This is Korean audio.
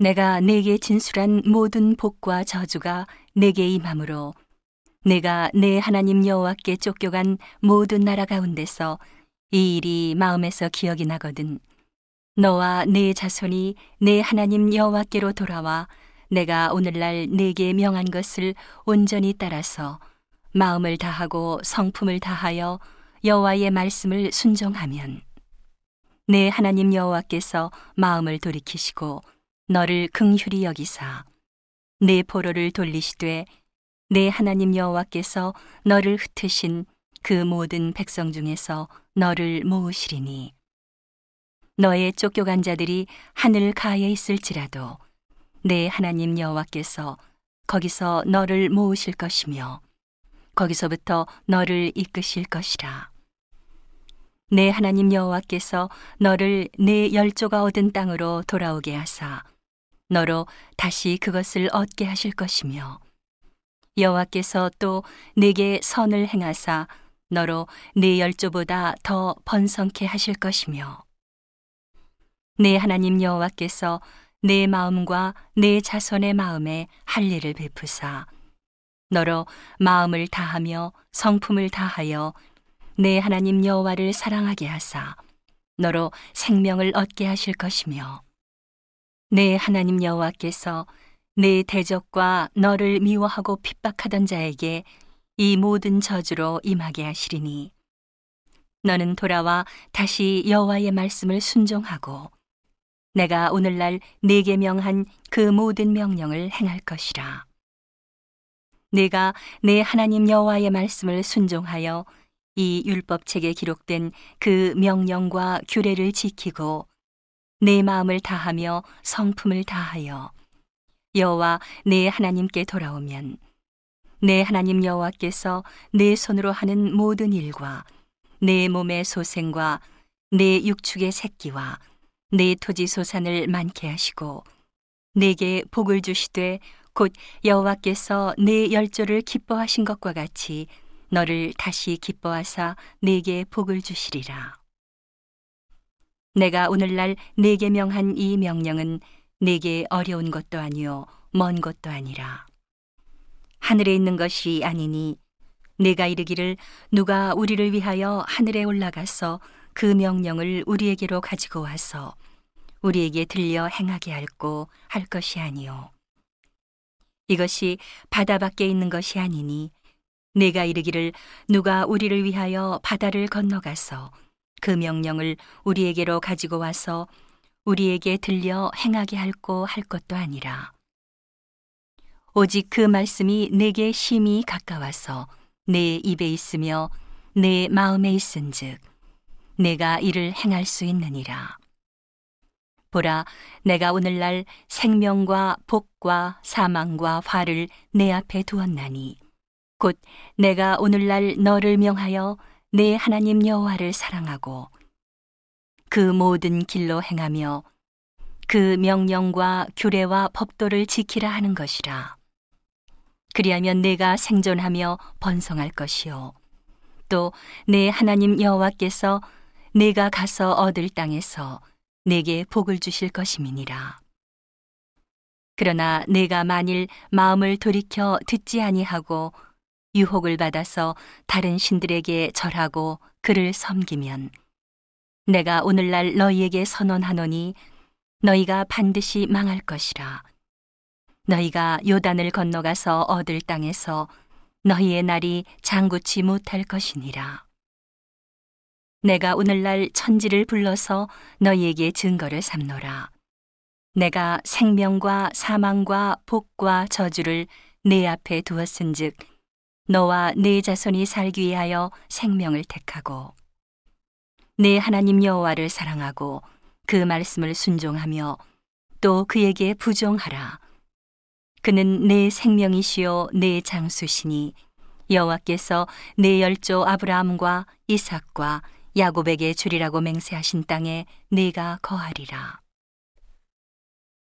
내가 내게 진술한 모든 복과 저주가 내게 임함으로 내가 내 하나님 여호와께 쫓겨간 모든 나라 가운데서 이 일이 마음에서 기억이 나거든. 너와 내 자손이 내 하나님 여호와께로 돌아와 내가 오늘날 내게 명한 것을 온전히 따라서 마음을 다하고 성품을 다하여 여호와의 말씀을 순종하면 내 하나님 여호와께서 마음을 돌이키시고 너를 긍휼히 여기사. 내 보로를 돌리시되 내 하나님 여호와께서 너를 흩으신 그 모든 백성 중에서 너를 모으시리니. 너의 쫓겨간 자들이 하늘 가에 있을지라도 내 하나님 여호와께서 거기서 너를 모으실 것이며 거기서부터 너를 이끄실 것이라. 내 하나님 여호와께서 너를 내 열조가 얻은 땅으로 돌아오게 하사 너로 다시 그것을 얻게 하실 것이며 여호와께서 또 내게 선을 행하사 너로 내 열조보다 더 번성케 하실 것이며 내 하나님 여호와께서 내 마음과 내 자손의 마음에 할례를 베푸사 너로 마음을 다하며 성품을 다하여 내 하나님 여호와를 사랑하게 하사 너로 생명을 얻게 하실 것이며 내 하나님 여호와께서 내 대적과 너를 미워하고 핍박하던 자에게 이 모든 저주로 임하게 하시리니. 너는 돌아와 다시 여호와의 말씀을 순종하고 내가 오늘날 네게 명한 그 모든 명령을 행할 것이라. 내가 내 하나님 여호와의 말씀을 순종하여 이 율법책에 기록된 그 명령과 규례를 지키고 내 마음을 다하며 성품을 다하여 여호와 내 하나님께 돌아오면 내 하나님 여호와께서 내 손으로 하는 모든 일과 내 몸의 소생과 내 육축의 새끼와 내 토지 소산을 많게 하시고 내게 복을 주시되 곧 여호와께서 내 열조를 기뻐하신 것과 같이 너를 다시 기뻐하사 내게 복을 주시리라. 내가 오늘날 내게 명한 이 명령은 내게 어려운 것도 아니요 먼 것도 아니라. 하늘에 있는 것이 아니니 내가 이르기를 누가 우리를 위하여 하늘에 올라가서 그 명령을 우리에게로 가지고 와서 우리에게 들려 행하게 할고 할 것이 아니요. 이것이 바다 밖에 있는 것이 아니니 내가 이르기를 누가 우리를 위하여 바다를 건너가서 그 명령을 우리에게로 가지고 와서 우리에게 들려 행하게 할고 할 것도 아니라. 오직 그 말씀이 내게 심히 가까워서 내 입에 있으며 내 마음에 있은즉 내가 이를 행할 수 있느니라. 보라 내가 오늘날 생명과 복과 사망과 화를 내 앞에 두었나니 곧 내가 오늘날 너를 명하여 내 하나님 여호와를 사랑하고 그 모든 길로 행하며 그 명령과 규례와 법도를 지키라 하는 것이라. 그리하면 내가 생존하며 번성할 것이요. 또 내 하나님 여호와께서 내가 가서 얻을 땅에서 내게 복을 주실 것임이니라. 그러나 내가 만일 마음을 돌이켜 듣지 아니하고 유혹을 받아서 다른 신들에게 절하고 그를 섬기면 내가 오늘날 너희에게 선언하노니 너희가 반드시 망할 것이라. 너희가 요단을 건너가서 얻을 땅에서 너희의 날이 장구치 못할 것이니라. 내가 오늘날 천지를 불러서 너희에게 증거를 삼노라. 내가 생명과 사망과 복과 저주를 내 앞에 두었은즉 너와 네 자손이 살기 위하여 생명을 택하고 내 하나님 여호와를 사랑하고 그 말씀을 순종하며 또 그에게 부종하라. 그는 내 생명이시요 내 장수시니 여호와께서 내 열조 아브라함과 이삭과 야곱에게 주리라고 맹세하신 땅에 내가 거하리라.